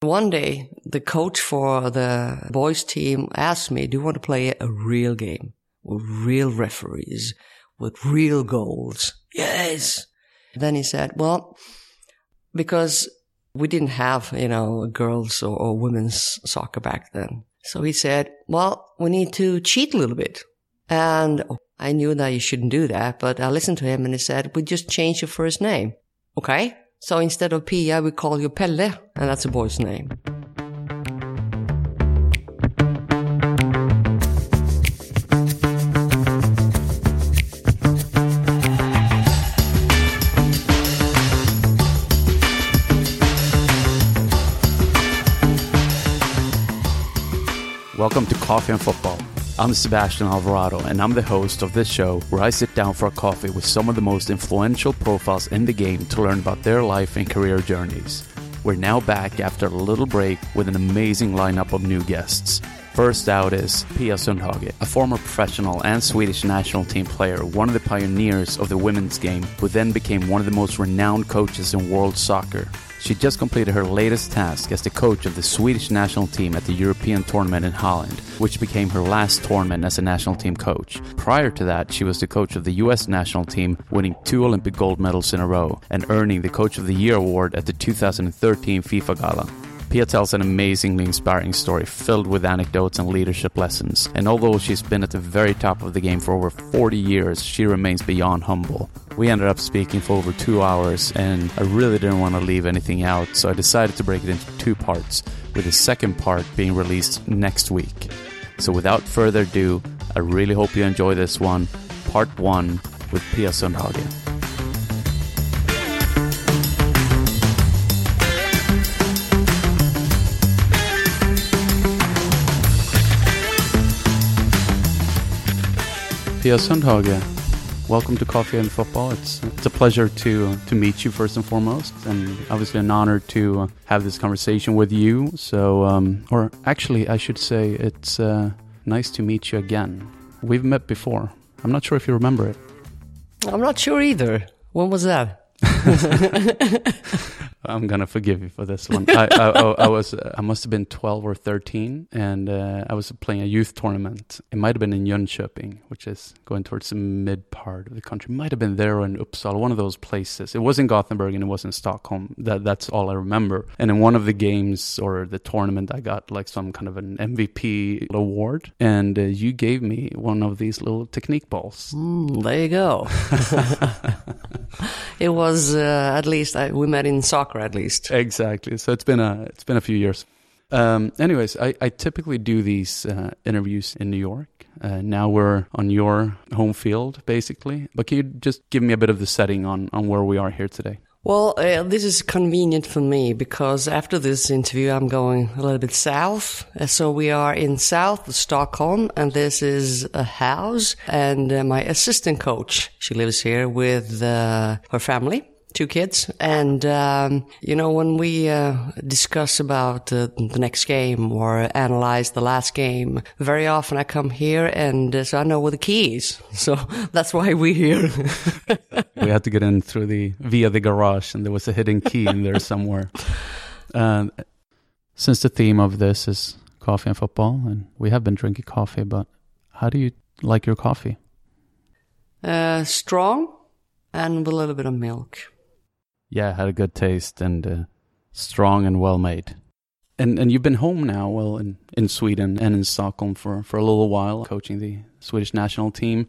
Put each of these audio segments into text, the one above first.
One day, the coach for the boys team asked me, do you want to play a real game with real referees, with real goals? Yes. Then he said, well, because we didn't have, you know, girls or, or women's soccer back then. So he said, well, we need to cheat a little bit. And I knew that you shouldn't do that, but I listened to him and he said, we just change your first name. Okay. So instead of Pia, we call you Pelle, and that's a boy's name. Welcome to Coffee and Football. I'm Sebastian Alvarado, and I'm the host of this show where I sit down for a coffee with some of the most influential profiles in the game to learn about their life and career journeys. We're now back after a little break with an amazing lineup of new guests. First out is Pia Sundhage, a former professional and Swedish national team player, one of the pioneers of the women's game, who then became one of the most renowned coaches in world soccer. She just completed her latest task as the coach of the Swedish national team at the European tournament in Holland, which became her last tournament as a national team coach. Prior to that, she was the coach of the US national team, winning two Olympic gold medals in a row and earning the Coach of the Year award at the 2013 FIFA Gala. Pia tells an amazingly inspiring story filled with anecdotes and leadership lessons. And although she's been at the very top of the game for over 40 years, she remains beyond humble. We ended up speaking for over two hours, and I really didn't want to leave anything out, so I decided to break it into two parts, with the second part being released next week. So without further ado, I really hope you enjoy this one, part one with Pia Sundhage. Pia Sundhage, welcome to Coffee and Football. It's it's a pleasure to to meet you first and foremost, and obviously an honor to have this conversation with you. So, um, or actually, I should say, it's uh, nice to meet you again. We've met before. I'm not sure if you remember it. I'm not sure either. When was that? I'm gonna forgive you for this one. I, I, I, I was I must have been 12 or 13, and uh, I was playing a youth tournament. It might have been in Jönköping, which is going towards the mid part of the country. It might have been there or in Uppsala, one of those places. It was in Gothenburg and it was in Stockholm. That that's all I remember. And in one of the games or the tournament, I got like some kind of an MVP award, and uh, you gave me one of these little technique balls. Mm, there you go. it was uh, at least I, we met in soccer at least. Exactly. So it's been a it's been a few years. Um, anyways, I, I typically do these uh, interviews in New York. Uh, now we're on your home field, basically. But can you just give me a bit of the setting on, on where we are here today? Well, uh, this is convenient for me because after this interview, I'm going a little bit south. Uh, So we are in South Stockholm, and this is a house. And uh, my assistant coach, she lives here with uh, her family. Two kids, and um, you know when we uh, discuss about uh, the next game or analyze the last game, very often I come here and uh, so I know where the key is. So that's why we're here. we had to get in through the via the garage, and there was a hidden key in there somewhere. Uh, since the theme of this is coffee and football, and we have been drinking coffee, but how do you like your coffee? Uh, strong and with a little bit of milk. Yeah, had a good taste and uh, strong and well made. And and you've been home now, well, in, in Sweden and in Stockholm for, for a little while, coaching the Swedish national team.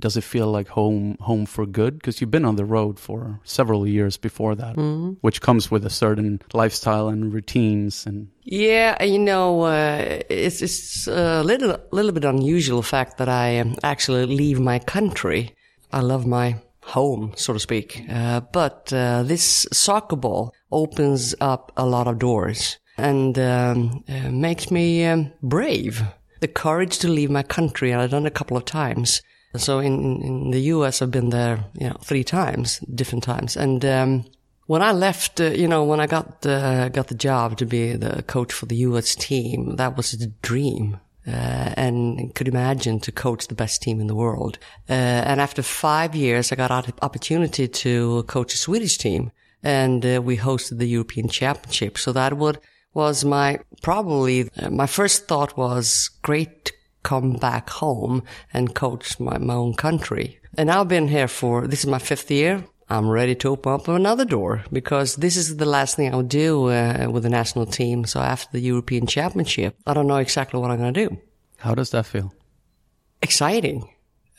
Does it feel like home home for good? Because you've been on the road for several years before that, Mm-hmm. which comes with a certain lifestyle and routines. And Yeah, you know, uh, it's it's a little little bit unusual fact that I um, actually leave my country. I love my home, so to speak. Uh, but uh, this soccer ball opens up a lot of doors and um, uh, makes me um, brave. The courage to leave my country, and I've done a couple of times. So in, in, the U.S., I've been there, you know, three times, different times, and um, when I left, uh, you know, when I got got the job to be the coach for the U.S. team, that was a dream. Uh, and could imagine to coach the best team in the world. Uh, and after five years, I got an opportunity to coach a Swedish team, and uh, we hosted the European Championship. So that would was my probably uh, my first thought was great to come back home and coach my, my own country. And I've been here for this is my fifth year. I'm ready to open up another door because this is the last thing I'll do uh, with the national team. So after the European Championship, I don't know exactly what I'm going to do. how does that feel? Exciting.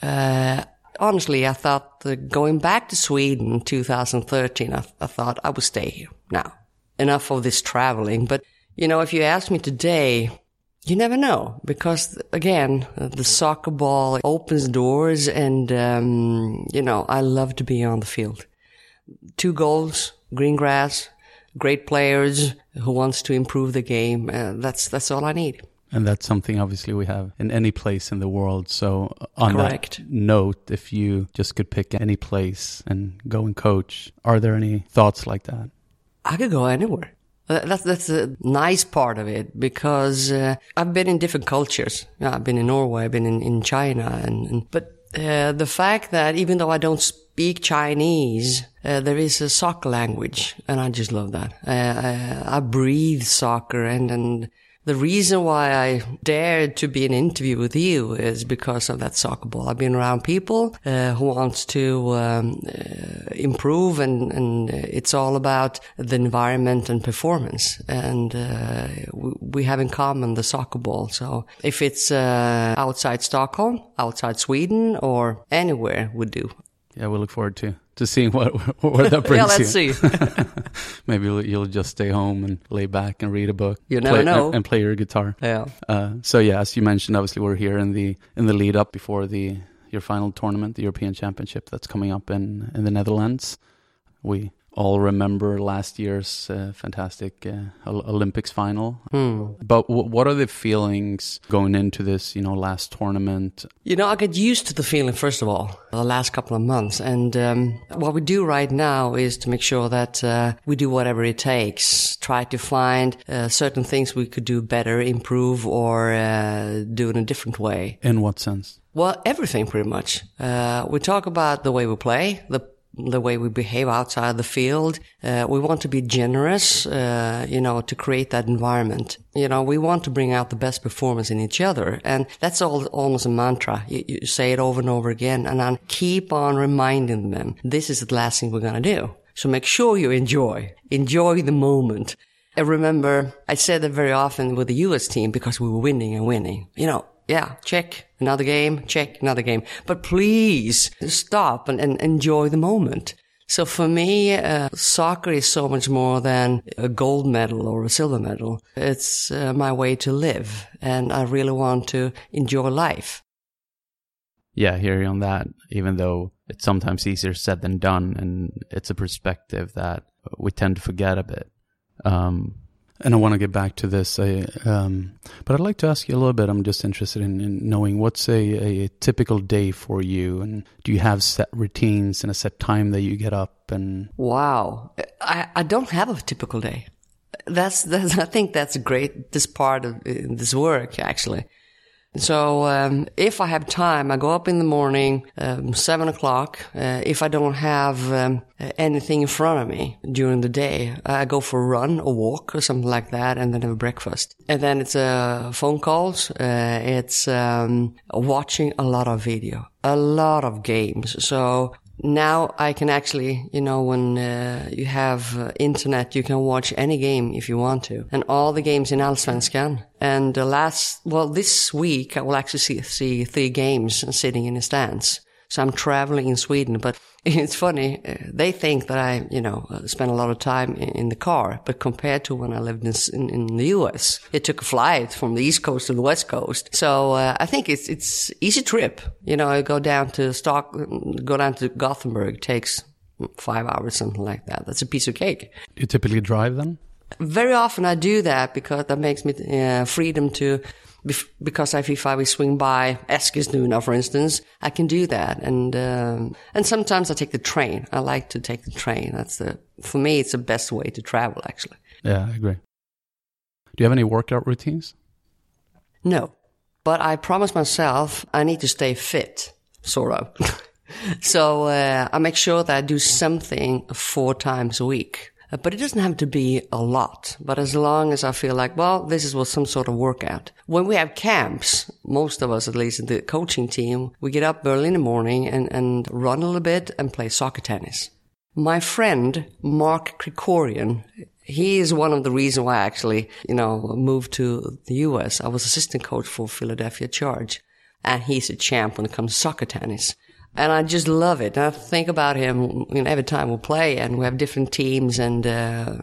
Uh, honestly, I thought going back to Sweden in 2013, I, I thought I would stay here now. Enough of this traveling. But, you know, if you ask me today, you never know because again, the soccer ball opens doors and, um, you know, I love to be on the field. Two goals, green grass, great players who wants to improve the game. Uh, that's, that's all I need. And that's something obviously we have in any place in the world. So on Correct. that note, if you just could pick any place and go and coach, are there any thoughts like that? I could go anywhere. Uh, That's that's a nice part of it because uh, I've been in different cultures. Yeah, I've been in Norway, I've been in, in China, and, and but uh, the fact that even though I don't speak Chinese, uh, there is a soccer language, and I just love that. Uh, I, I breathe soccer, and and the reason why I dared to be an interview with you is because of that soccer ball. I've been around people uh, who wants to um, uh, improve, and, and it's all about the environment and performance. And uh, we, we have in common the soccer ball. So if it's uh, outside Stockholm, outside Sweden, or anywhere, would do. Yeah, we look forward to to seeing what where that brings yeah, let's you. see. Maybe you'll, you'll just stay home and lay back and read a book. You never play, know. And, and play your guitar. yeah. Uh, so yeah, as you mentioned, obviously we're here in the in the lead up before the your final tournament, the European Championship that's coming up in in the Netherlands. We all remember last year's uh, fantastic uh, Olympics final. Hmm. But w- what are the feelings going into this, you know, last tournament? You know, I get used to the feeling, first of all, the last couple of months. And um, what we do right now is to make sure that uh, we do whatever it takes, try to find uh, certain things we could do better, improve, or uh, do in a different way. In what sense? Well, everything pretty much. Uh, we talk about the way we play, the the way we behave outside the field. Uh, we want to be generous, uh, you know, to create that environment. You know, we want to bring out the best performance in each other. And that's all, almost a mantra. You, you say it over and over again and I keep on reminding them, this is the last thing we're going to do. So make sure you enjoy, enjoy the moment. I remember I said that very often with the US team because we were winning and winning. You know, yeah, check another game, check another game. But please stop and, and enjoy the moment. So for me, uh, soccer is so much more than a gold medal or a silver medal. It's uh, my way to live and I really want to enjoy life. Yeah, I hear you on that. Even though it's sometimes easier said than done, and it's a perspective that we tend to forget a bit. Um, and I want to get back to this, I, um, but I'd like to ask you a little bit. I'm just interested in, in knowing what's a, a typical day for you, and do you have set routines and a set time that you get up? And Wow. I, I don't have a typical day. That's, that's, I think that's great, this part of this work, actually. So, um, if I have time, I go up in the morning, um, seven o'clock. Uh, if I don't have um, anything in front of me during the day, I go for a run or walk or something like that, and then have breakfast. And then it's uh, phone calls. Uh, it's um, watching a lot of video, a lot of games. So now I can actually, you know, when uh, you have uh, internet, you can watch any game if you want to, and all the games in Allsvenskan. And the last, well, this week I will actually see, see three games sitting in the stands. So I'm traveling in Sweden, but it's funny. Uh, they think that I, you know, uh, spend a lot of time in, the car, but compared to when I lived in, in, in, the U.S., it took a flight from the East Coast to the West Coast. So uh, I think it's it's easy trip. You know, I go down to Stock, go down to Gothenburg, takes five hours, something like that. That's a piece of cake. You typically drive then? Very often I do that because that makes me uh, freedom to because if I will swing by Eskilstuna, for instance, I can do that. And, um, and sometimes I take the train. I like to take the train. That's the, for me, it's the best way to travel, actually. Yeah, I agree. Do you have any workout routines? No, but I promise myself I need to stay fit, sort of. so, uh, I make sure that I do something four times a week. Uh, but it doesn't have to be a lot. But as long as I feel like, well, this is what some sort of workout. When we have camps, most of us, at least in the coaching team, we get up early in the morning and, and run a little bit and play soccer tennis. My friend, Mark Krikorian, he is one of the reasons why I actually, you know, moved to the US. I was assistant coach for Philadelphia Charge and he's a champ when it comes to soccer tennis and I just love it. I think about him you know, every time we play, and we have different teams, and uh,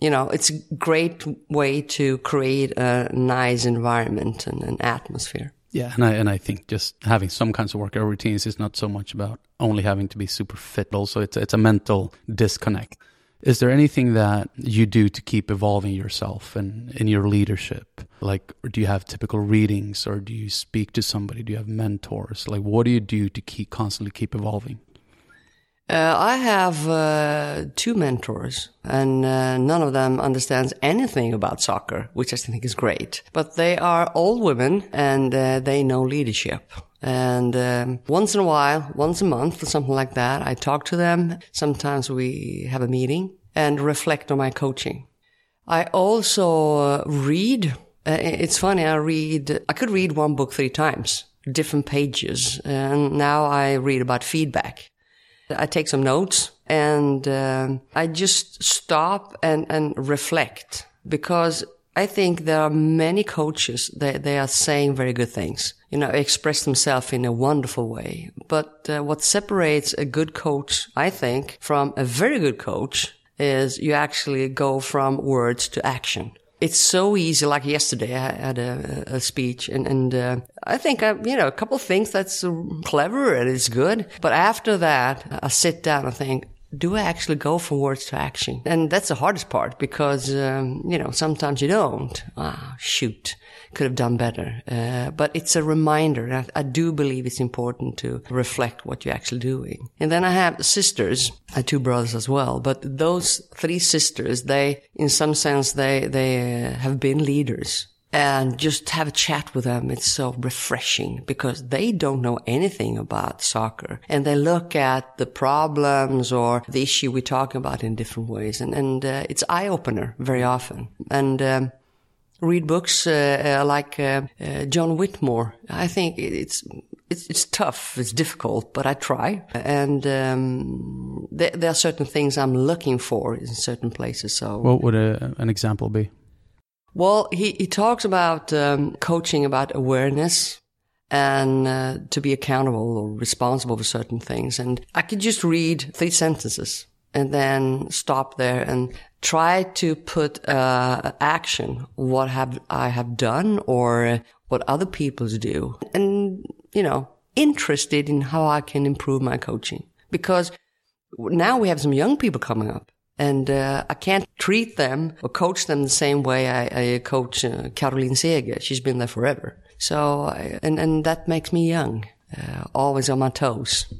you know, it's a great way to create a nice environment and an atmosphere. Yeah, and I and I think just having some kinds of workout routines is not so much about only having to be super fit. Also, it's it's a mental disconnect. Is there anything that you do to keep evolving yourself and in your leadership? Like, do you have typical readings or do you speak to somebody? Do you have mentors? Like, what do you do to keep constantly keep evolving? Uh, I have uh, two mentors, and uh, none of them understands anything about soccer, which I think is great. But they are old women, and uh, they know leadership. And um, once in a while, once a month or something like that, I talk to them. Sometimes we have a meeting and reflect on my coaching. I also uh, read. Uh, it's funny, I read, I could read one book three times, different pages. And now I read about feedback. I take some notes and um, I just stop and, and reflect because I think there are many coaches that they are saying very good things, you know, express themselves in a wonderful way. But uh, what separates a good coach, I think, from a very good coach is you actually go from words to action. It's so easy. Like yesterday, I had a, a speech, and, and uh, I think I, you know, a couple things that's clever and it's good. But after that, I sit down and think, do I actually go from words to action? And that's the hardest part because, um, you know, sometimes you don't. Ah, shoot, could have done better. Uh, but it's a reminder. I, I, do believe it's important to reflect what you're actually doing. And then I have sisters, I have two brothers as well, but those three sisters, they, in some sense, they, they uh, have been leaders and just have a chat with them. It's so refreshing because they don't know anything about soccer and they look at the problems or the issue we're talking about in different ways. And, and uh, it's eye opener very often. And, um, read books uh, uh, like uh, uh, John Whitmore. I think it's, it's it's tough, it's difficult, but I try. And um, there, there, are certain things I'm looking for in certain places. So, what would a, an example be? Well, he, he talks about um, coaching about awareness and uh, to be accountable or responsible for certain things. And I could just read three sentences and then stop there and try to put uh, action what have I have done or what other people do, and you know, interested in how I can improve my coaching because now we have some young people coming up and uh, I can't treat them or coach them the same way I, I coach uh, Caroline Seger. She's been there forever. So, and, and that makes me young, uh, always on my toes.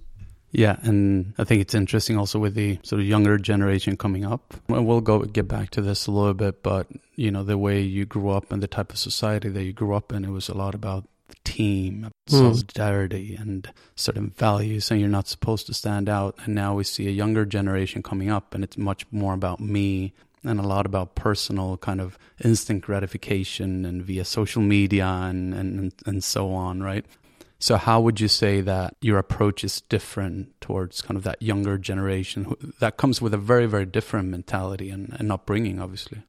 Yeah, and I think it's interesting also with the sort of younger generation coming up. We'll go get back to this a little bit, but you know the way you grew up and the type of society that you grew up in, it was a lot about the team, mm. solidarity, and certain values, and you're not supposed to stand out. And now we see a younger generation coming up, and it's much more about me and a lot about personal kind of instant gratification and via social media and and and so on, right? So, how would you say that your approach is different towards kind of that younger generation that comes with a very, very different mentality and, and upbringing, obviously?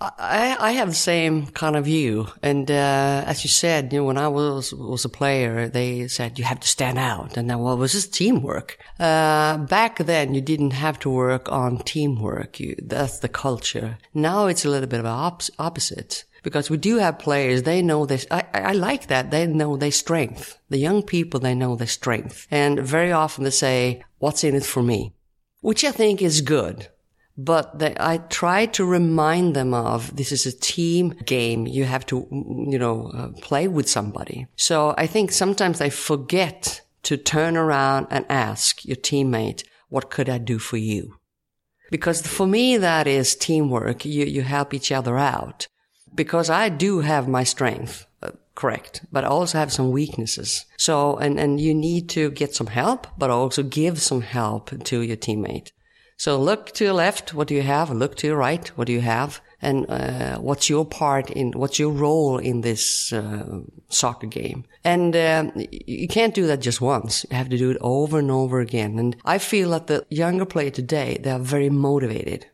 I, I have the same kind of view, and uh, as you said, you know, when I was was a player, they said you have to stand out, and then well, was this teamwork? Uh, back then, you didn't have to work on teamwork. You, that's the culture. Now it's a little bit of an op- opposite because we do have players. They know this. I, I like that. They know their strength. The young people, they know their strength, and very often they say, "What's in it for me?" Which I think is good but they, I try to remind them of this is a team game. You have to, you know, uh, play with somebody. So I think sometimes they forget to turn around and ask your teammate, what could I do for you? Because for me, that is teamwork. You, you help each other out because I do have my strength. Uh, correct. But I also have some weaknesses. So, and, and you need to get some help, but also give some help to your teammate. So look to your left, what do you have? Look to your right, what do you have? And uh, what's your part in, what's your role in this uh, soccer game? And uh, you can't do that just once. You have to do it over and over again. And I feel that the younger player today, they are very motivated.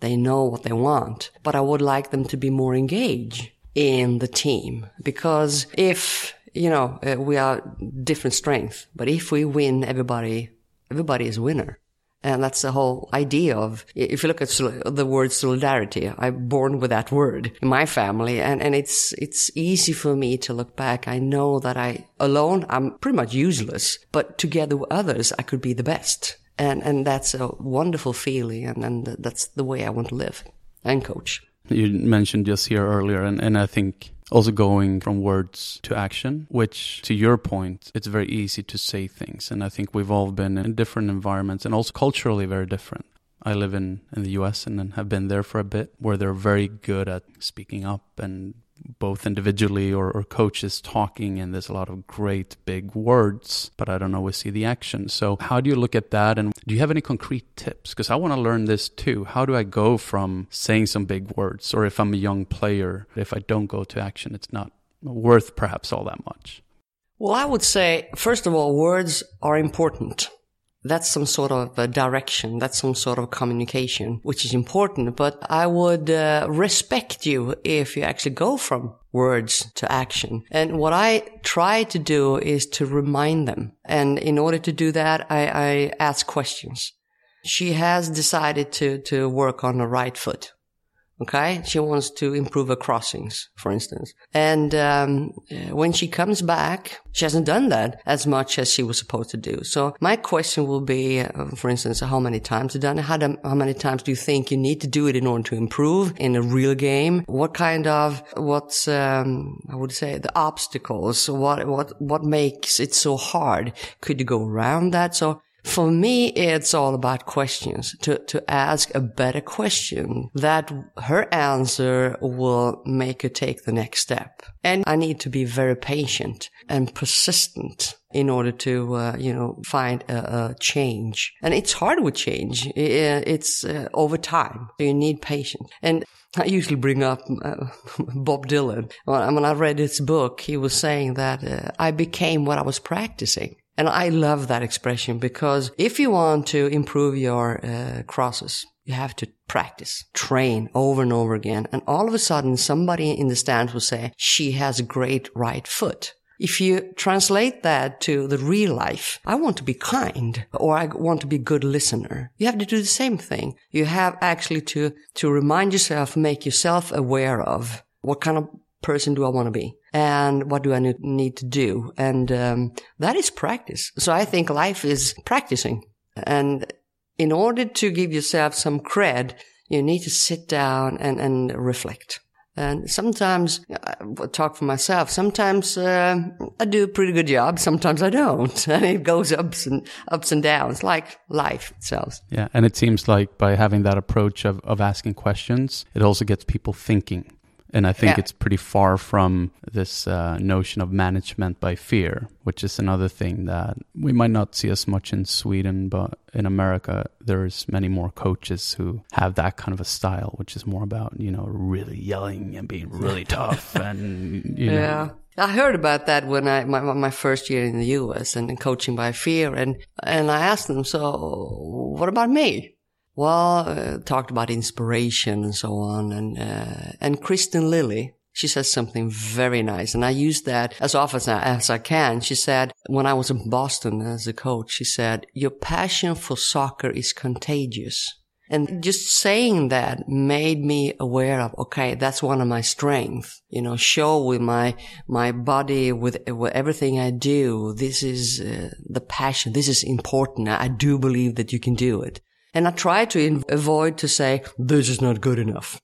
They know what they want, but I would like them to be more engaged in the team because if you know uh, we are different strengths, but if we win, everybody everybody is winner. And that's the whole idea of, if you look at the word solidarity, I'm born with that word in my family. And, and it's, it's easy for me to look back. I know that I alone, I'm pretty much useless, but together with others, I could be the best. And, and that's a wonderful feeling. And, and that's the way I want to live and coach. You mentioned just here earlier, and, and I think also going from words to action, which to your point, it's very easy to say things. And I think we've all been in different environments and also culturally very different. I live in, in the US and have been there for a bit where they're very good at speaking up and both individually or, or, coaches talking and there's a lot of great big words but i don't always see the action. So how do you look at that and do you have any concrete tips? Because i want to learn this too. How do i go from saying some big words or if i'm a young player if i don't go to action it's not worth perhaps all that much? Well i would say first of all words are important that's some sort of direction. That's some sort of communication, which is important. But I would uh, respect you if you actually go from words to action. And what I try to do is to remind them. And in order to do that, I, I ask questions. She has decided to, to work on the right foot. Okay, she wants to improve her crossings, for instance. And um, when she comes back, she hasn't done that as much as she was supposed to do. So my question will be, uh, for instance, how many times you done it? How, how many times do you think you need to do it in order to improve in a real game? What kind of what's um, I would say the obstacles? What what what makes it so hard? Could you go around that? So for me, it's all about questions to, to ask a better question that her answer will make her take the next step. And I need to be very patient and persistent in order to, uh, you know, find a, a, change. And it's hard with change. It's uh, over time. You need patience. And I usually bring up uh, Bob Dylan. When I read his book, he was saying that uh, I became what I was practicing. And I love that expression because if you want to improve your uh, crosses, you have to practice, train over and over again. And all of a sudden, somebody in the stands will say, she has a great right foot. If you translate that to the real life, I want to be kind or I want to be good listener. You have to do the same thing. You have actually to, to remind yourself, make yourself aware of what kind of person do I want to be? And what do I need to do? And um, that is practice. So I think life is practicing. And in order to give yourself some cred, you need to sit down and, and reflect. And sometimes, I talk for myself, sometimes uh, I do a pretty good job, sometimes I don't. And it goes ups and ups and downs, like life itself. Yeah, and it seems like by having that approach of, of asking questions, it also gets people thinking. And I think yeah. it's pretty far from this uh, notion of management by fear, which is another thing that we might not see as much in Sweden, but in America, there's many more coaches who have that kind of a style, which is more about, you know, really yelling and being really tough and, you know. Yeah. I heard about that when I my my first year in the U.S. and coaching by fear, and and I asked them, so what about me? Well, uh, talked about inspiration and so on, and uh, and Kristine Lilly, she says something very nice. And I use that as often as I can. She said, when I was in Boston as a coach, she said, your passion for soccer is contagious. And just saying that made me aware of, okay, that's one of my strengths. You know, show with my, my body, with, with everything I do. This is uh, the passion. This is important. I do believe that you can do it. And I try to avoid to say, this is not good enough.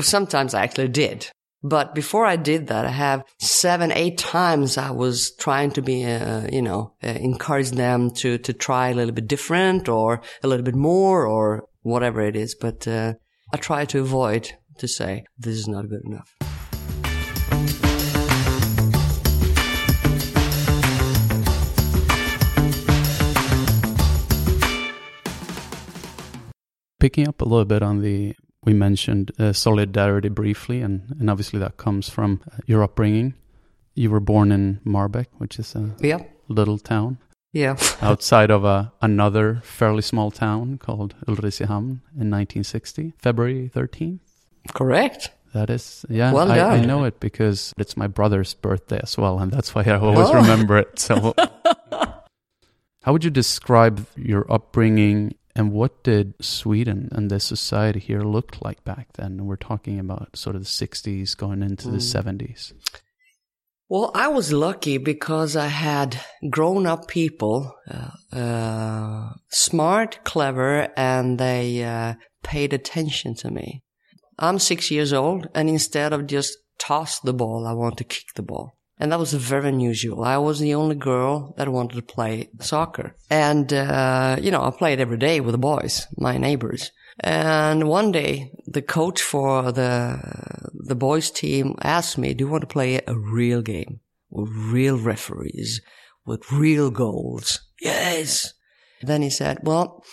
Sometimes I actually did. But before I did that, I have seven, eight times I was trying to be, uh, you know, uh, encourage them to, to try a little bit different or a little bit more or whatever it is. But, uh, I try to avoid to say, this is not good enough. Picking up a little bit on the we mentioned uh, solidarity briefly, and, and obviously that comes from uh, your upbringing. You were born in Marbäck, which is a yeah. little town. Yeah. outside of a, another fairly small town called Ulricehamn in 1960, February 13th. Correct. That is, yeah, well I, done. I know it because it's my brother's birthday as well, and that's why I always oh. remember it. So, how would you describe your upbringing and what did Sweden and the society here look like back then? We're talking about sort of the 60s going into mm. the 70s. Well, I was lucky because I had grown up people, uh, uh, smart, clever, and they uh, paid attention to me. I'm six years old, and instead of just toss the ball, I want to kick the ball. And that was very unusual. I was the only girl that wanted to play soccer. And, uh, you know, I played every day with the boys, my neighbors. And one day, the coach for the, the boys team asked me, do you want to play a real game with real referees, with real goals? Yes. Then he said, well,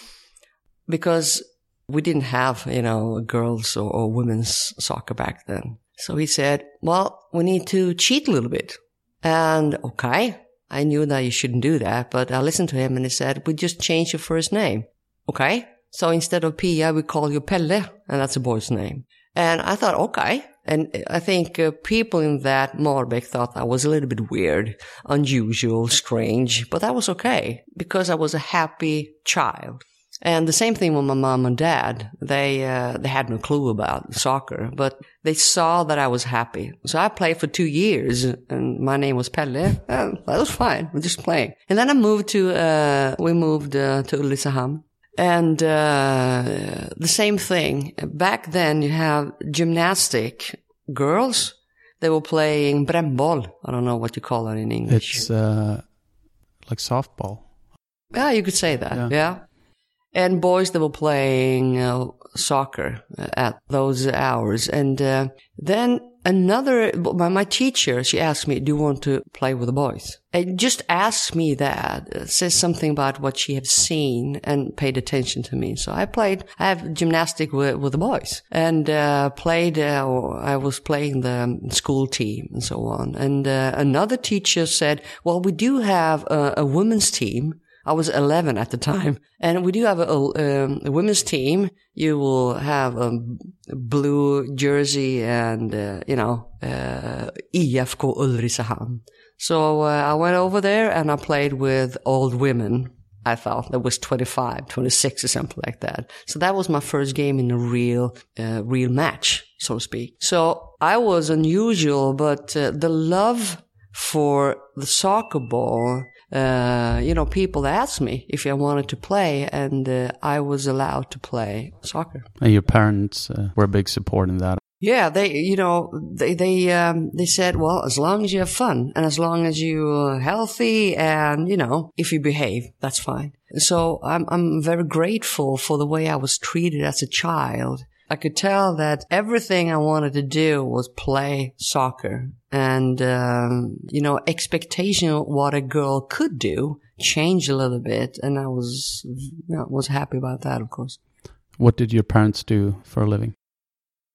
because we didn't have, you know, girls or, or women's soccer back then. So he said, well, we need to cheat a little bit. And okay, I knew that you shouldn't do that, but I listened to him and he said, we just change your first name. Okay. So instead of Pia, we call you Pelle, and that's a boy's name. And I thought, okay. And I think uh, people in that Marbäck thought I was a little bit weird, unusual, strange, but that was okay because I was a happy child. And the same thing with my mom and dad. They uh, they had no clue about soccer, but they saw that I was happy. So I played for two years, and my name was Pelle. that was fine. We're just playing. And then I moved to uh, we moved uh, to Ulricehamn. And uh, the same thing. Back then, you have gymnastic girls. They were playing brännboll. I don't know what you call it in English. It's uh, like softball. Yeah, you could say that. yeah. yeah and boys that were playing uh, soccer at those hours. And uh, then another, my, my teacher, she asked me, do you want to play with the boys? And just asked me that, uh, says something about what she had seen and paid attention to me. So I played, I have gymnastic with, with the boys and uh, played, uh, I was playing the school team and so on. And uh, another teacher said, well, we do have a, a women's team I was 11 at the time. And we do have a, um, a women's team. You will have a blue jersey and, uh, you know, uh, IFK Ulricehamn. So uh, I went over there and I played with old women. I felt that was 25, 26 or something like that. So that was my first game in a real, uh, real match, so to speak. So I was unusual, but uh, the love for the soccer ball uh, you know, people asked me if I wanted to play, and uh, I was allowed to play soccer. And your parents uh, were a big support in that. Yeah, they, you know, they they um, they said, well, as long as you have fun and as long as you're healthy and you know, if you behave, that's fine. So I'm I'm very grateful for the way I was treated as a child I could tell that everything I wanted to do was play soccer. And, um, you know, expectation of what a girl could do changed a little bit. And I was, you know, was happy about that, of course. What did your parents do for a living?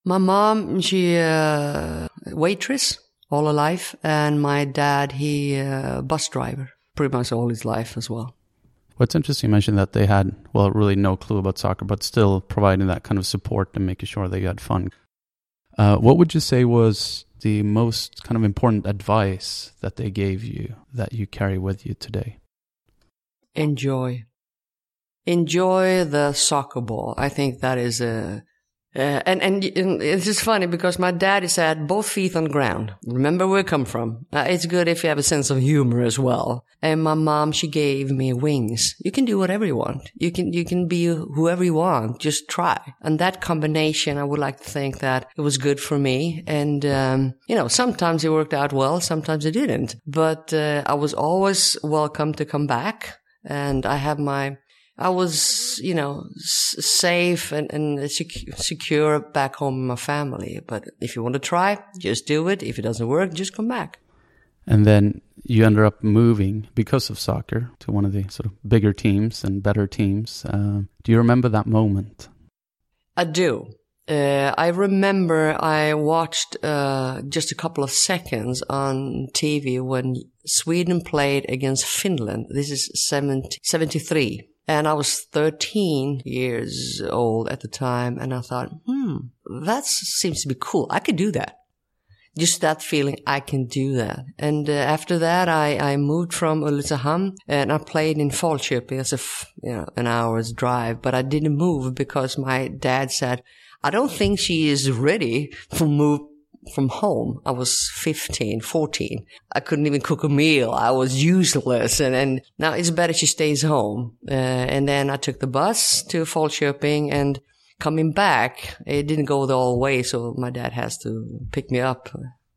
My mom, she, uh, waitress all her life, and my dad, he uh, bus driver pretty much all his life as well. What's interesting, you mentioned that they had, well, really no clue about soccer, but still providing that kind of support and making sure they had fun. Uh, what would you say was the most kind of important advice that they gave you that you carry with you today? Enjoy. Enjoy the soccer ball. I think that is a uh, and, and, and it's just funny because my dad said both feet on ground. Remember where I come from. Uh, it's good if you have a sense of humor as well. And my mom, she gave me wings. You can do whatever you want. You can you can be whoever you want. Just try. And that combination, I would like to think that it was good for me. And um, you know, sometimes it worked out well, sometimes it didn't. But uh, I was always welcome to come back. And I have my I was, you know, s- safe and, and sec- secure back home in my family. But if you want to try, just do it. If it doesn't work, just come back. And then you ended up moving because of soccer to one of the sort of bigger teams and better teams. Uh, do you remember that moment? I do. Uh, I remember I watched uh, just a couple of seconds on TV when Sweden played against Finland. This is 70, 73. And I was 13 years old at the time. And I thought, hmm, that seems to be cool. I could do that. Just that feeling, I can do that. And uh, after that, I, I moved from Ulricehamn and I played in Falköping as a, f- you know, an hour's drive. But I didn't move because my dad said, I don't think she is ready for move from home. I was 15, 14. I couldn't even cook a meal. I was useless. And, and now it's better she stays home. Uh, and then I took the bus to Falköping and coming back, it didn't go the whole way. So my dad has to pick me up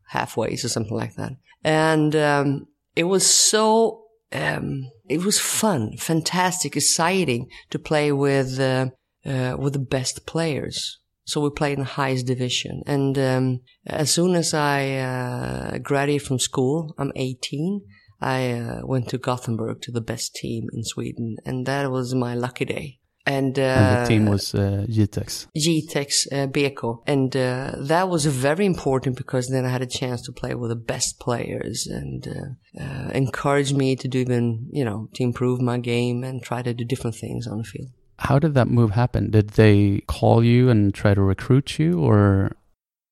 halfway or something like that. And, um, it was so, um, it was fun, fantastic, exciting to play with, uh, uh, with the best players. So we played in the highest division. And um, as soon as I uh, graduated from school, I'm 18. I uh, went to Gothenburg to the best team in Sweden, and that was my lucky day. And, uh, and the team was uh, Jitex. Jitex uh, Beko. And uh, that was very important because then I had a chance to play with the best players and uh, uh, encouraged me to do even, you know, to improve my game and try to do different things on the field. How did that move happen? Did they call you and try to recruit you, or?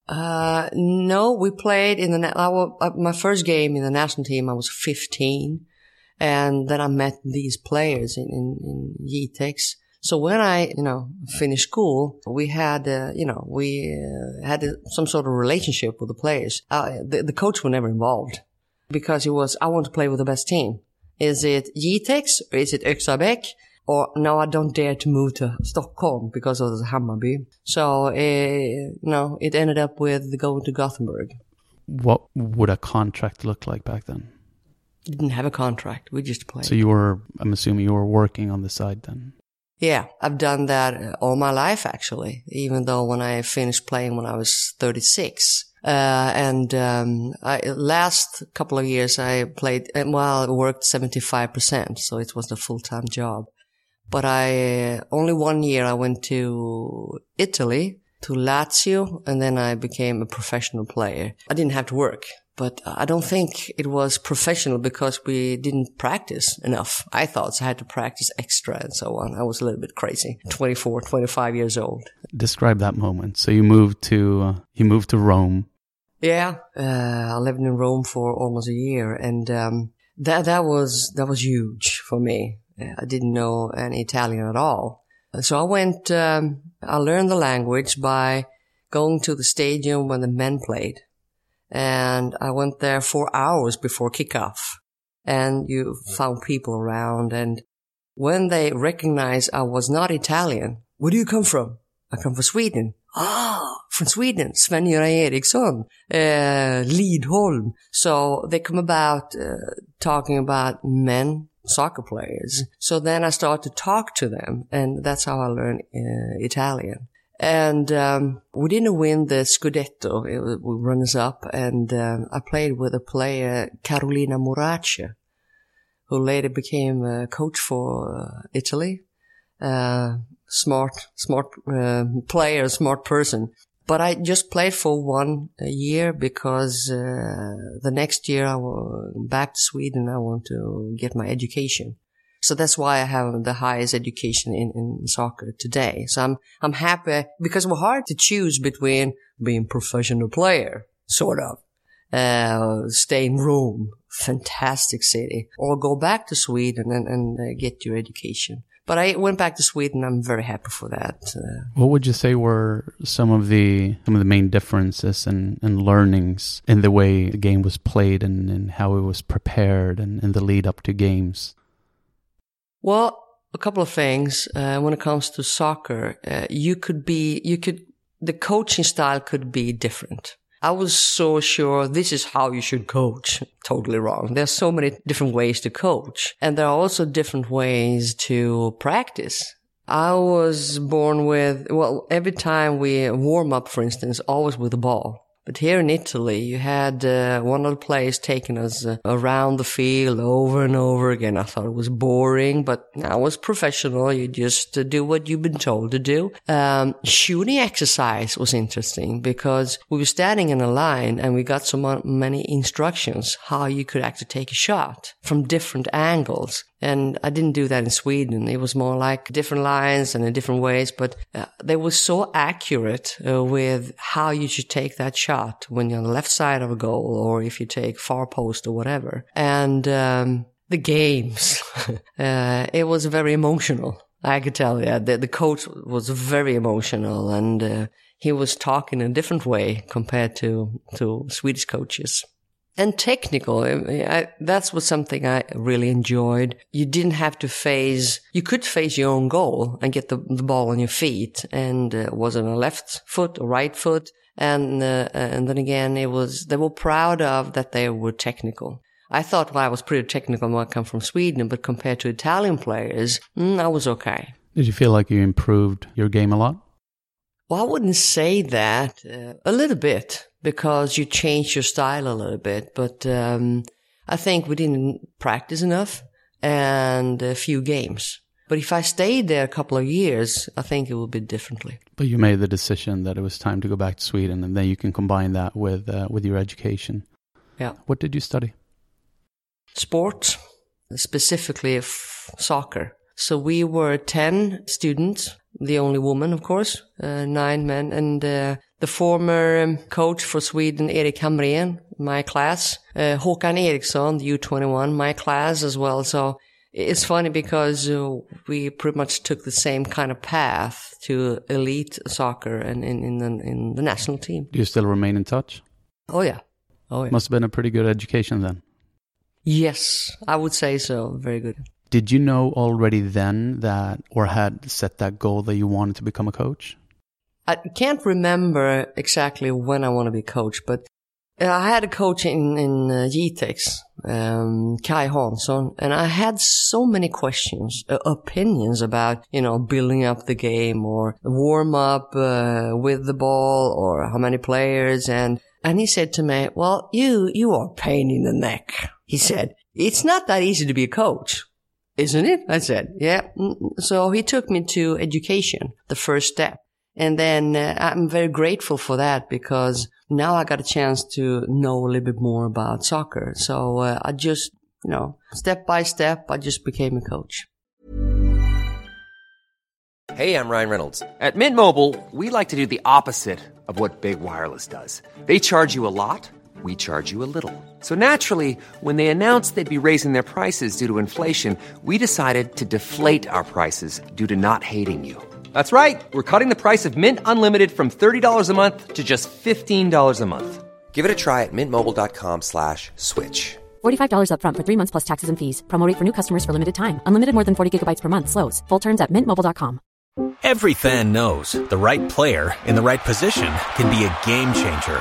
Uh, no, we played in the, uh, my first game in the national team, I was 15. And then I met these players in, in, in. So when I, you know, finished school, we had, uh, you know, we uh, had some sort of relationship with the players. Uh, the, the coach was never involved because it was, I want to play with the best team. Is it Jitex or is it Öxabäck? Or no, I don't dare to move to Stockholm because of the Hammarby. So, uh, you know, it ended up with going to Gothenburg. What would a contract look like back then? Didn't have a contract. We just played. So you were, I'm assuming you were working on the side then? Yeah, I've done that all my life actually, even though when I finished playing when I was 36. Uh, and um, I, last couple of years I played, well, I worked 75%, so it was a full-time job. But I, only one year I went to Italy, to Lazio, and then I became a professional player. I didn't have to work, but I don't think it was professional because we didn't practice enough. I thought so I had to practice extra and so on. I was a little bit crazy. 24, 25 years old. Describe that moment. So you moved to, uh, you moved to Rome. Yeah. Uh, I lived in Rome for almost a year and, um, that, that was, that was huge for me. I didn't know any Italian at all. So I went, um, I learned the language by going to the stadium when the men played. And I went there four hours before kickoff. And you found people around. And when they recognized I was not Italian, where do you come from? I come from Sweden. Ah, from Sweden, Sven-Göran Eriksson, uh, Liedholm. So they come about uh, talking about men soccer players. So then I started to talk to them, and that's how I learned uh, Italian. And um, we didn't win the Scudetto, it was, runners up, and um, I played with a player, Carolina Morace, who later became a coach for uh, Italy. Uh, smart, smart uh, player, smart person. But I just played for one year because uh, the next year I will back to Sweden. I want to get my education. So that's why I have the highest education in, in soccer today. So I'm, I'm happy because it was hard to choose between being professional player, sort of, uh, stay in Rome, fantastic city, or go back to Sweden and, and uh, get your education. But I went back to Sweden. I'm very happy for that. Uh, what would you say were some of the some of the main differences and, and learnings in the way the game was played and, and how it was prepared and, and the lead up to games? Well, a couple of things. Uh, when it comes to soccer, uh, you could be, you could, the coaching style could be different. I was so sure this is how you should coach. Totally wrong. There's so many different ways to coach. And there are also different ways to practice. I was born with, well, every time we warm up, for instance, always with the ball. But here in Italy, you had uh, one of the players taking us uh, around the field over and over again. I thought it was boring, but I was professional. You just uh, do what you've been told to do. Um, shooting exercise was interesting because we were standing in a line and we got so many instructions how you could actually take a shot from different angles. And I didn't do that in Sweden. It was more like different lines and in different ways, but uh, they were so accurate uh, with how you should take that shot when you're on the left side of a goal or if you take far post or whatever. And, um, the games, uh, it was very emotional. I could tell, yeah, the, the coach was very emotional and, uh, he was talking in a different way compared to, to Swedish coaches and technical. I, that's was something I really enjoyed. You didn't have to face, you could face your own goal and get the, the ball on your feet and uh, was it a left foot or right foot. And, uh, and then again, it was, they were proud of that they were technical. I thought well, I was pretty technical when I come from Sweden, but compared to Italian players, mm, I was okay. Did you feel like you improved your game a lot? Well, I wouldn't say that. Uh, a little bit because you change your style a little bit. But um, I think we didn't practice enough and a few games. But if I stayed there a couple of years, I think it would be differently. But you made the decision that it was time to go back to Sweden, and then you can combine that with uh, with your education. Yeah. What did you study? Sports, specifically soccer. So we were ten students, the only woman, of course, uh, nine men, and uh, the former um, coach for Sweden, Erik Hamrén, my class, uh, Håkan Eriksson, the U21, my class as well. So it's funny because uh, we pretty much took the same kind of path to elite soccer and in, in, the, in the national team. Do you still remain in touch? Oh yeah. Oh yeah. Must have been a pretty good education then. Yes, I would say so. Very good. Did you know already then that, or had set that goal that you wanted to become a coach? I can't remember exactly when I want to be coach, but I had a coach in, in uh, Jitex, um, Kai Hansson, and I had so many questions, uh, opinions about, you know, building up the game or warm up, uh, with the ball or how many players. And, and he said to me, well, you, you are pain in the neck. He said, it's not that easy to be a coach. Isn't it? I said, yeah. Mm, so he took me to education, the first step. And then uh, I'm very grateful for that because now I got a chance to know a little bit more about soccer. So uh, I just, you know, step by step, I just became a coach. Hey, I'm Ryan Reynolds. At Mint Mobile, we like to do the opposite of what Big Wireless does. They charge you a lot, we charge you a little. So naturally, when they announced they'd be raising their prices due to inflation, we decided to deflate our prices due to not hating you. That's right. We're cutting the price of Mint Unlimited from $30 a month to just $15 a month. Give it a try at mintmobile.com slash switch. $45 upfront for three months plus taxes and fees. Promote for new customers for limited time. Unlimited more than 40 gigabytes per month. Slows. Full terms at mintmobile.com. Every fan knows the right player in the right position can be a game changer.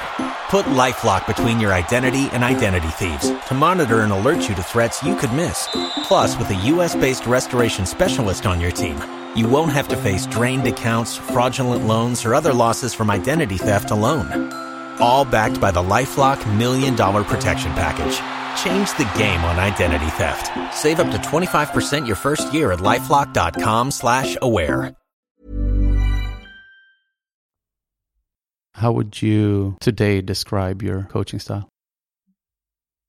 Put LifeLock between your identity and identity thieves to monitor and alert you to threats you could miss. Plus, with a U.S.-based restoration specialist on your team, you won't have to face drained accounts, fraudulent loans, or other losses from identity theft alone. All backed by the LifeLock Million Dollar Protection Package. Change the game on identity theft. Save up to 25% your first year at LifeLock.com slash aware. How would you today describe your coaching style?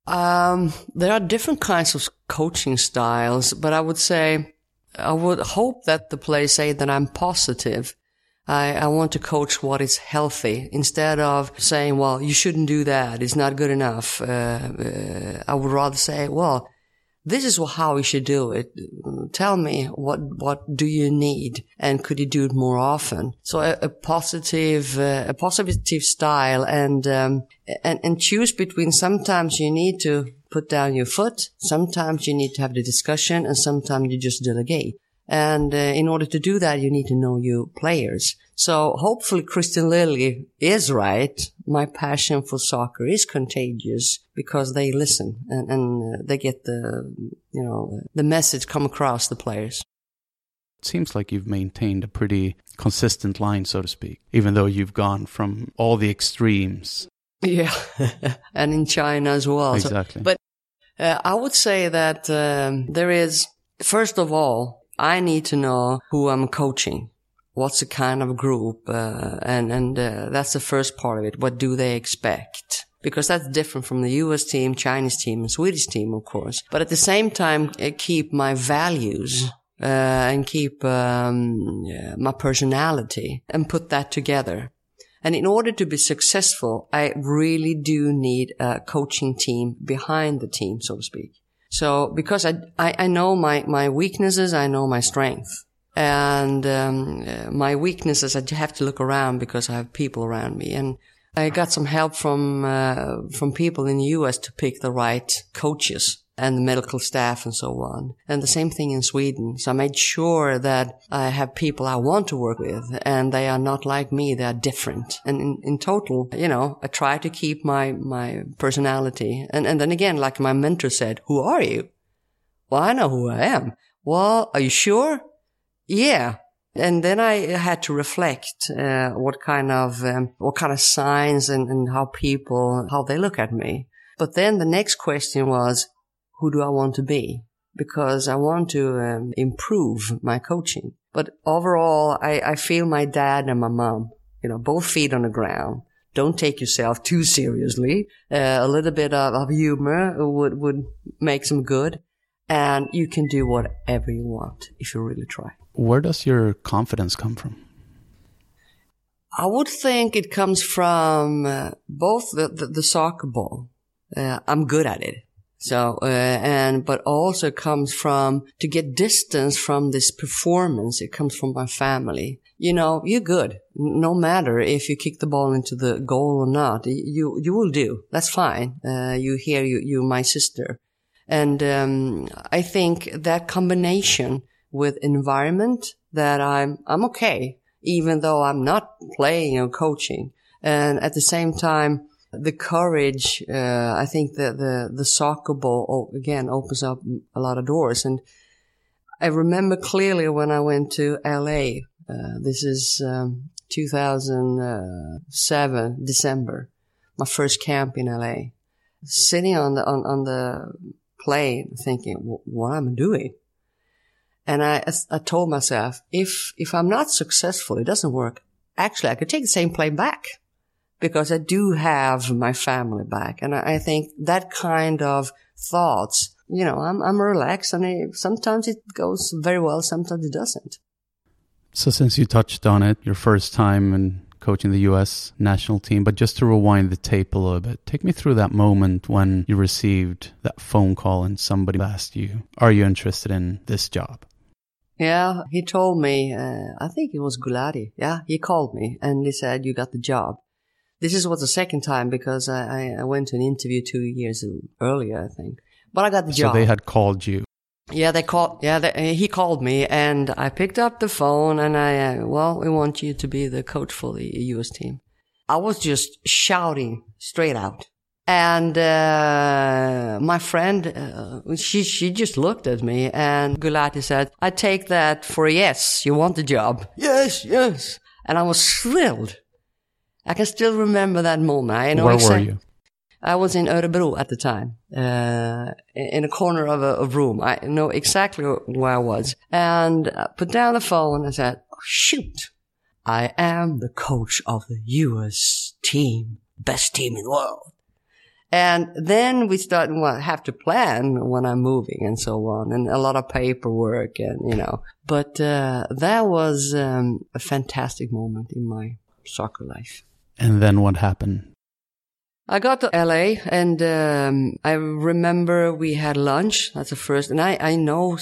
Um, there are different kinds of coaching styles, but I would say I would hope that the players say that I'm positive. I, I want to coach what is healthy instead of saying, well, you shouldn't do that. It's not good enough. Uh, uh, I would rather say, well, this is how we should do it. Tell me what what do you need, and could you do it more often? So a, a positive uh, a positive style, and um, and and choose between. Sometimes you need to put down your foot. Sometimes you need to have the discussion, and sometimes you just delegate. And uh, in order to do that, you need to know your players. So hopefully Kristine Lilly is right. My passion for soccer is contagious because they listen and, and uh, they get the, you know, the message come across the players. It seems like you've maintained a pretty consistent line, so to speak, even though you've gone from all the extremes. Yeah. and in China as well. Exactly. So, but uh, I would say that um, there is, first of all, I need to know who I'm coaching. What's the kind of group? Uh, and, and, uh, that's the first part of it. What do they expect? Because that's different from the US team, Chinese team, and Swedish team, of course. But at the same time, uh, keep my values. Uh, and keep um, yeah, my personality and put that together. And in order to be successful, I really do need a coaching team behind the team, so to speak. So because I, I, I know my, my weaknesses, I know my strength. And um, uh, my weaknesses, I have to look around because I have people around me. And I got some help from uh, from people in the U.S. to pick the right coaches and the medical staff and so on. And the same thing in Sweden. So I made sure that I have people I want to work with and they are not like me. They are different. And in, in total, you know, I try to keep my, my personality. And, and then again, like my mentor said, who are you? Well, I know who I am. Well, are you sure? Yeah. And then I had to reflect uh, what kind of um, what kind of signs and, and how people how they look at me. But then the next question was, who do I want to be? Because I want to um, improve my coaching. But overall, I, I feel my dad and my mom, you know, both feet on the ground. Don't take yourself too seriously. Uh, a little bit of, of humor would, would make some good. And you can do whatever you want if you really try. Where does your confidence come from? I would think it comes from uh, both the, the, the, soccer ball. Uh, I'm good at it. So, uh, and, but also comes from, to get distance from this performance, it comes from my family. You know, you're good. No matter if you kick the ball into the goal or not, you, you will do. That's fine. Uh, you hear you, you, my sister. And, um, I think that combination with environment that I'm, I'm okay, even though I'm not playing or coaching. And at the same time, the courage, uh, I think that the, the soccer ball, again, opens up a lot of doors. And I remember clearly when I went to LA, uh, this is, um, 2007, December, my first camp in LA, sitting on the, on, on the plane thinking, what am I doing? And I, I told myself, if, if I'm not successful, it doesn't work. Actually, I could take the same plane back because I do have my family back. And I, think that kind of thoughts, you know, I'm, I'm relaxed and I, sometimes it goes very well, sometimes it doesn't. So since you touched on it, your first time in coaching the US national team, but just to rewind the tape a little bit, take me through that moment when you received that phone call and somebody asked you, are you interested in this job? Yeah, he told me, uh, I think it was Gulati. Yeah, he called me and he said, you got the job. This is was the second time because I, I went to an interview two years earlier, I think. But I got the so job. So they had called you. Yeah, they called. Yeah, they, he called me, and I picked up the phone, and I, uh, well, we want you to be the coach for the U.S. team. I was just shouting straight out, and uh, my friend, uh, she she just looked at me, and Gulati said, "I take that for a yes. You want the job? Yes, yes." And I was thrilled. I can still remember that moment. I know Where exactly. were you? I was in Örebro at the time, uh, in a corner of a, a, room. I know exactly where I was. And I put down the phone and I said, oh, shoot, I am the coach of the U.S. team, best team in the world. And then we start well, have to plan when I'm moving and so on, and a lot of paperwork and you know. But uh, that was um, a fantastic moment in my soccer life. And then what happened? I got to LA and um, I remember we had lunch. That's the first, and I I know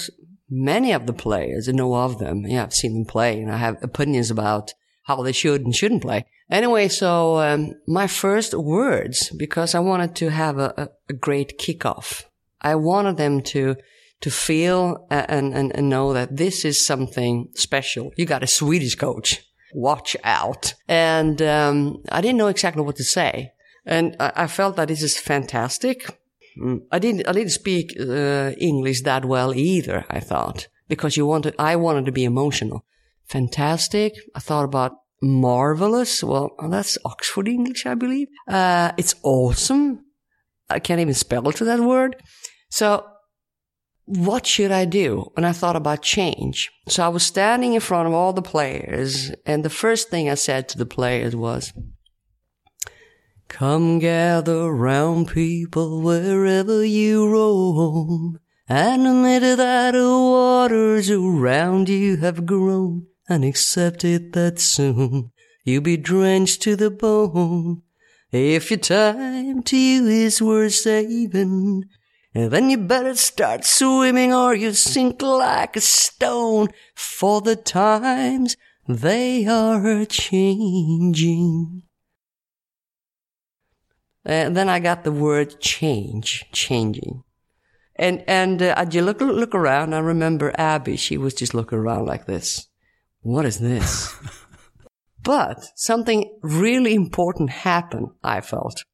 many of the players. I know of them. Yeah, I've seen them play, and I have opinions about how they should and shouldn't play. Anyway, so um, my first words, because I wanted to have a, a, great kickoff. I wanted them to to feel and, and, and know that this is something special. You got a Swedish coach. Watch out. And um, I didn't know exactly what to say. And I, I felt that this is fantastic. Mm, I didn't I didn't speak uh, English that well either. I thought because you wanted I wanted to be emotional. Fantastic. I thought about marvelous. Well, that's Oxford English, I believe. Uh, it's awesome. I can't even spell to that word. So what should I do? And I thought about change. So I was standing in front of all the players and the first thing I said to the players was, Come gather round people wherever you roam and admit that the waters around you have grown and accept it that soon you'll be drenched to the bone. If your time to you is worth saving, then you better start swimming or you sink like a stone, for the times they are changing. And then I got the word change, changing. And, and uh, I look, look around, I remember Abby, she was just looking around like this what is this? but something really important happened, I felt.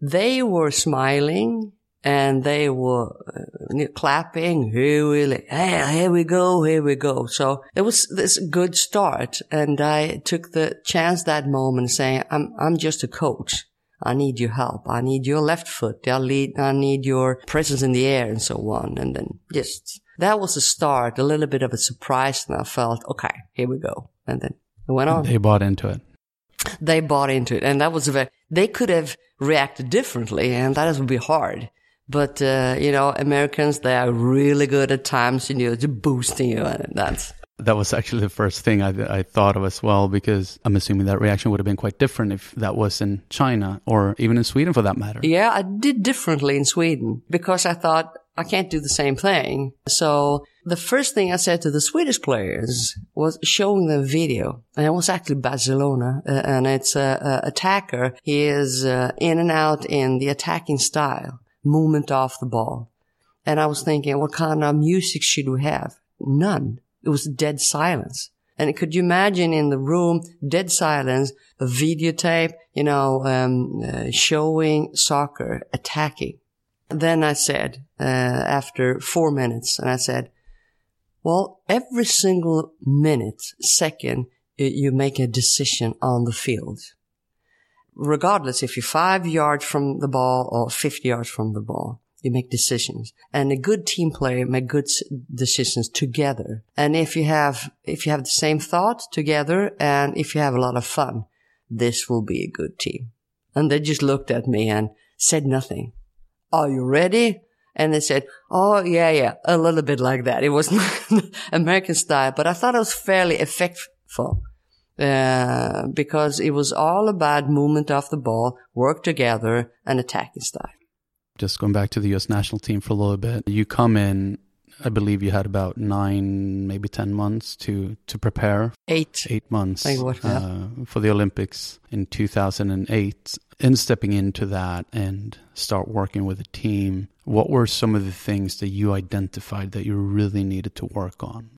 They were smiling and they were uh, clapping. Here we, hey, here we go, here we go. So it was this good start. And I took the chance that moment saying, I'm, I'm just a coach. I need your help. I need your left foot. I need, I need your presence in the air and so on. And then just that was a start, a little bit of a surprise. And I felt, okay, here we go. And then it went on. They bought into it. They bought into it. And that was a very, they could have reacted differently and that would be hard. But, uh, you know, Americans, they are really good at times, you know, to boosting you. And that's, that was actually the first thing I, I, thought of as well, because I'm assuming that reaction would have been quite different if that was in China or even in Sweden for that matter. Yeah, I did differently in Sweden because I thought I can't do the same thing. So the first thing I said to the Swedish players was showing them video. And it was actually Barcelona, uh, and it's a, a, attacker. He is uh, in and out in the attacking style, movement off the ball. And I was thinking, what kind of music should we have? None. It was dead silence. And could you imagine in the room, dead silence, a videotape, you know, um, uh, showing soccer attacking? Then I said, uh, after four minutes, and I said, well, every single minute, second, you make a decision on the field. Regardless if you're five yards from the ball or 50 yards from the ball, you make decisions. And a good team player make good decisions together. And if you have, if you have the same thought together and if you have a lot of fun, this will be a good team. And they just looked at me and said nothing. Are you ready? And they said, Oh, yeah, yeah, a little bit like that. It was American style, but I thought it was fairly effectful. Uh, because it was all about movement of the ball, work together, and attacking style. Just going back to the U.S. national team for a little bit, you come in. I believe you had about nine, maybe ten months to to prepare. Eight. Eight months uh, for the Olympics in 2008 in stepping into that and start working with a team, what were some of the things that you identified that you really needed to work on?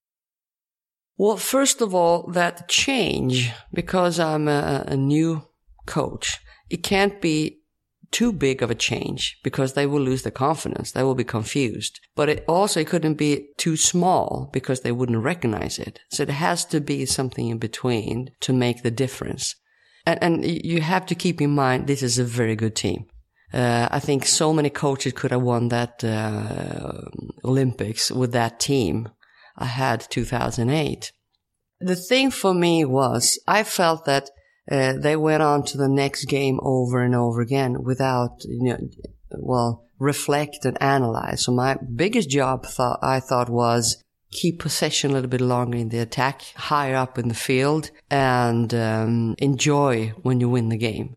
Well, first of all, that change, because I'm a, a new coach, it can't be too big of a change because they will lose their confidence. They will be confused. But it also it couldn't be too small because they wouldn't recognize it. So it has to be something in between to make the difference. And, and you have to keep in mind, this is a very good team. Uh, I think so many coaches could have won that uh, Olympics with that team I had 2008. The thing for me was I felt that uh, they went on to the next game over and over again without, you know, well, reflect and analyze. So my biggest job thought, I thought was keep possession a little bit longer in the attack, higher up in the field, and um, enjoy when you win the game.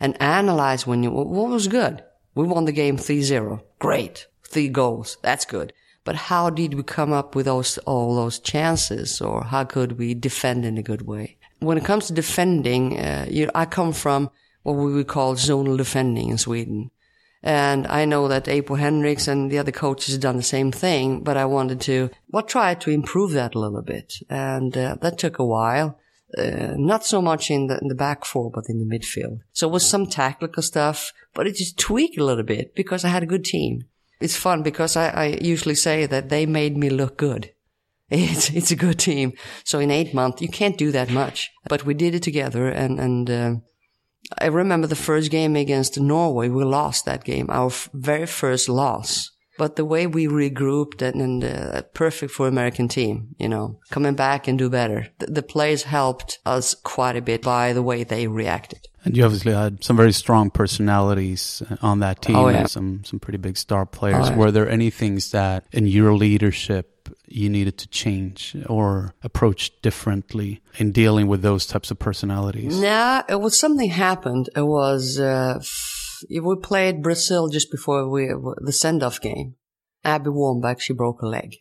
And analyze when you, what was good? We won the game 3-0. Great. Three goals. That's good. But how did we come up with those, all those chances or how could we defend in a good way? When it comes to defending, uh, you, I come from what we would call zonal defending in Sweden. And I know that April Heinrichs and the other coaches have done the same thing, but I wanted to, well, try to improve that a little bit. And uh, that took a while. Uh, not so much in the, in the back four, but in the midfield. So it was some tactical stuff, but it just tweaked a little bit because I had a good team. It's fun because I, I usually say that they made me look good. It's, it's a good team. So in eight months, you can't do that much, but we did it together and, and, uh, I remember the first game against Norway, we lost that game, our f- very first loss. But the way we regrouped and, and uh, perfect for American team, you know, coming back and do better. The, the, players helped us quite a bit by the way they reacted. And you obviously had some very strong personalities uh, on that team, oh, yeah. some some pretty big star players. Oh, yeah. Were there any things that in your leadership you needed to change or approach differently in dealing with those types of personalities? Nah, it was something happened. It was uh, we played Brazil just before we the send off game. Abby Wambach she broke a leg,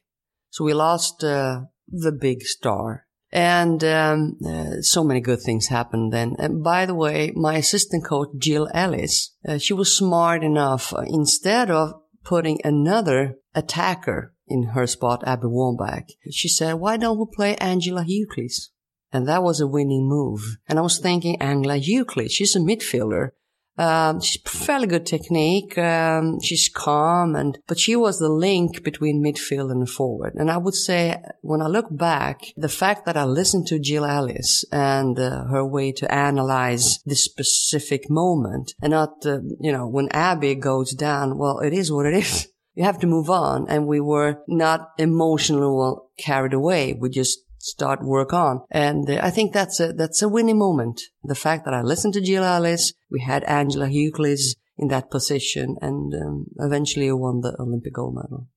so we lost uh, the big star. And um, uh, so many good things happened then. And by the way, my assistant coach Jill Ellis, uh, she was smart enough. Uh, instead of putting another attacker in her spot, Abby Wambach. She said, why don't we play Angela Hucles? And that was a winning move. And I was thinking, Angela Hucles, she's a midfielder. Um, she's fairly good technique. Um, she's calm and, but she was the link between midfield and forward. And I would say when I look back, the fact that I listened to Jill Ellis and uh, her way to analyze this specific moment and not, uh, you know, when Abby goes down, well, it is what it is. you have to move on. And we were not emotionally well carried away. We just start work on. And uh, I think that's a, that's a winning moment. The fact that I listened to Jill we had Angela Hucles in that position and um, eventually won the Olympic gold medal.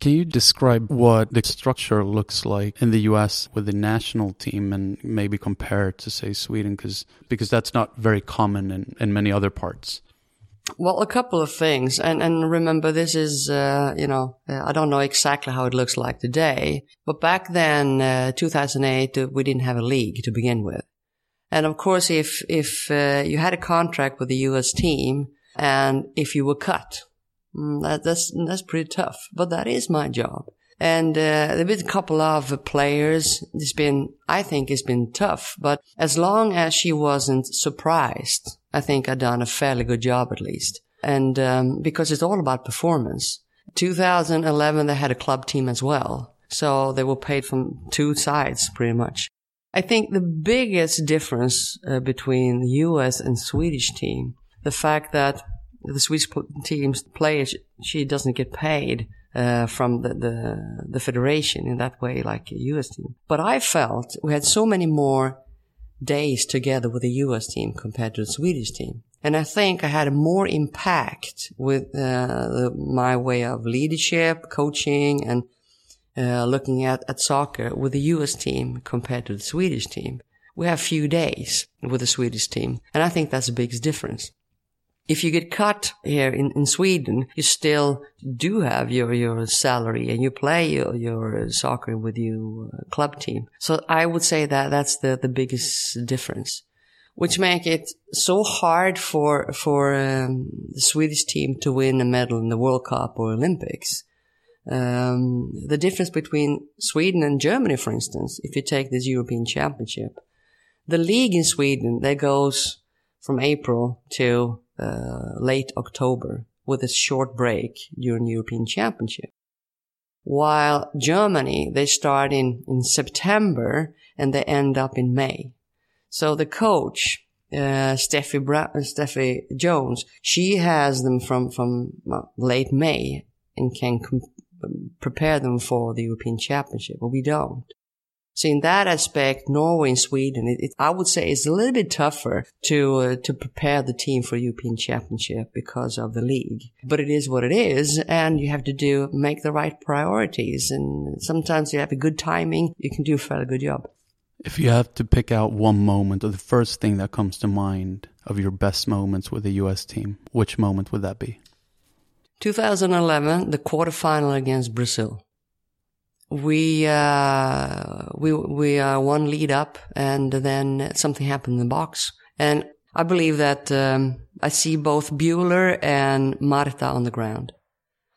Can you describe what the structure looks like in the US with the national team and maybe compare it to say Sweden because because that's not very common in, in many other parts? Well, a couple of things, and and remember, this is uh, you know I don't know exactly how it looks like today, but back then, uh, 2008, uh, we didn't have a league to begin with, and of course, if if uh, you had a contract with the U.S. team, and if you were cut, mm, that, that's that's pretty tough. But that is my job, and uh, there have been a couple of players. It's been, I think, it's been tough, but as long as she wasn't surprised I think I've done a fairly good job at least. And um, because it's all about performance. 2011, they had a club team as well. So they were paid from two sides pretty much. I think the biggest difference uh, between the US and Swedish team, the fact that the Swedish team's player, she doesn't get paid uh, from the, the, the federation in that way like a US team. But I felt we had so many more days together with the US team compared to the Swedish team. And I think I had more impact with uh, my way of leadership, coaching, and uh, looking at, at soccer with the US team compared to the Swedish team. We have few days with the Swedish team, and I think that's the biggest difference if you get cut here in, in Sweden, you still do have your, your salary and you play your, your soccer with your uh, club team. So I would say that that's the, the biggest difference, which make it so hard for, for um, the Swedish team to win a medal in the World Cup or Olympics. Um, the difference between Sweden and Germany, for instance, if you take this European Championship, the league in Sweden that goes from April to late October with a short break during the European Championship. While Germany, they start in, in September and they end up in May. So the coach, uh, Steffi, Bra- uh, Steffi Jones, she has them from, from late May and can com- prepare them for the European Championship, but we don't. So in that aspect, Norway and Sweden, it, it, I would say it's a little bit tougher to uh, to prepare the team for European Championship because of the league. But it is what it is, and you have to do make the right priorities. And sometimes you have a good timing, you can do a fairly good job. If you have to pick out one moment or the first thing that comes to mind of your best moments with the US team, which moment would that be? 2011, the quarterfinal against Brazil we uh, we we uh, one lead up, and then something happened in the box, and I believe that um, I see both Buehler and Marta on the ground.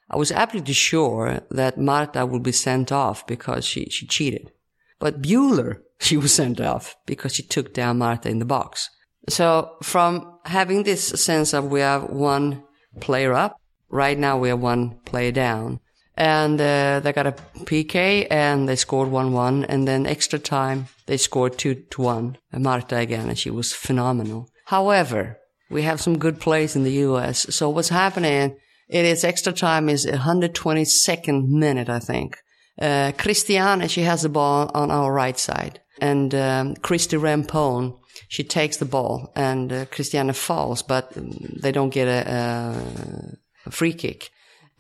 I was absolutely sure that Marta would be sent off because she she cheated, but Buehler she was sent off because she took down Marta in the box. So from having this sense of we have one player up, right now we have one player down and uh, they got a PK and they scored 1-1 and then extra time they scored 2-1 Marta again and she was phenomenal. However, we have some good plays in the US. So what's happening it is extra time is 122nd minute I think. Uh, Cristiane she has the ball on our right side and um, Christie Rampone she takes the ball and uh, Cristiane falls but they don't get a, a, a free kick.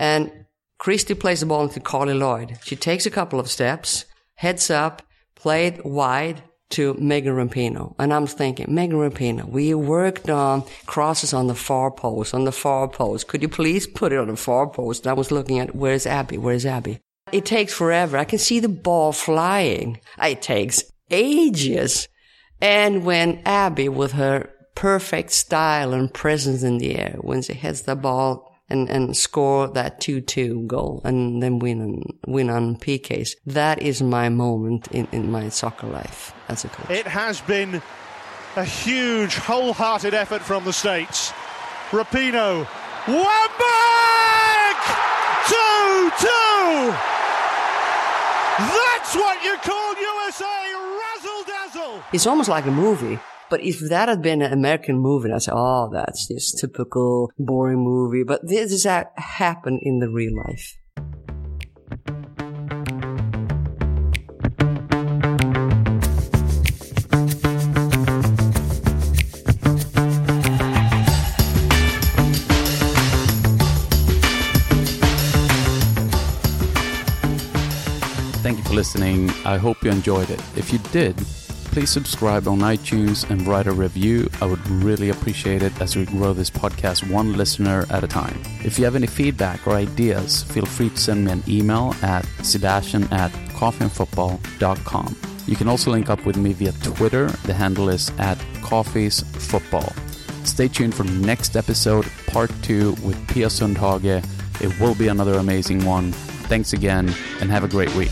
And Christie plays the ball into Carli Lloyd. She takes a couple of steps, heads up, played wide to Megan Rapinoe. And I'm thinking, Megan Rapinoe, we worked on crosses on the far post, on the far post. Could you please put it on the far post? And I was looking at, where's Abby? Where's Abby? It takes forever. I can see the ball flying. It takes ages. And when Abby, with her perfect style and presence in the air, when she heads the ball and, and score that 2-2 goal and then win on, win on PKs. That is my moment in, in my soccer life as a coach. It has been a huge, wholehearted effort from the States. Rapinoe, Wambach! 2-2! That's what you call USA razzle-dazzle! It's almost like a movie. But if that had been an American movie, I'd say, oh, that's just typical boring movie. But this has happened in the real life. Thank you for listening. I hope you enjoyed it. If you did, please subscribe on iTunes and write a review. I would really appreciate it as we grow this podcast one listener at a time. If you have any feedback or ideas, feel free to send me an email at sebastian at coffeeandfootball.com. You can also link up with me via Twitter. The handle is at coffeesfootball. Stay tuned for next episode, part two with Pia Sundhage. It will be another amazing one. Thanks again and have a great week.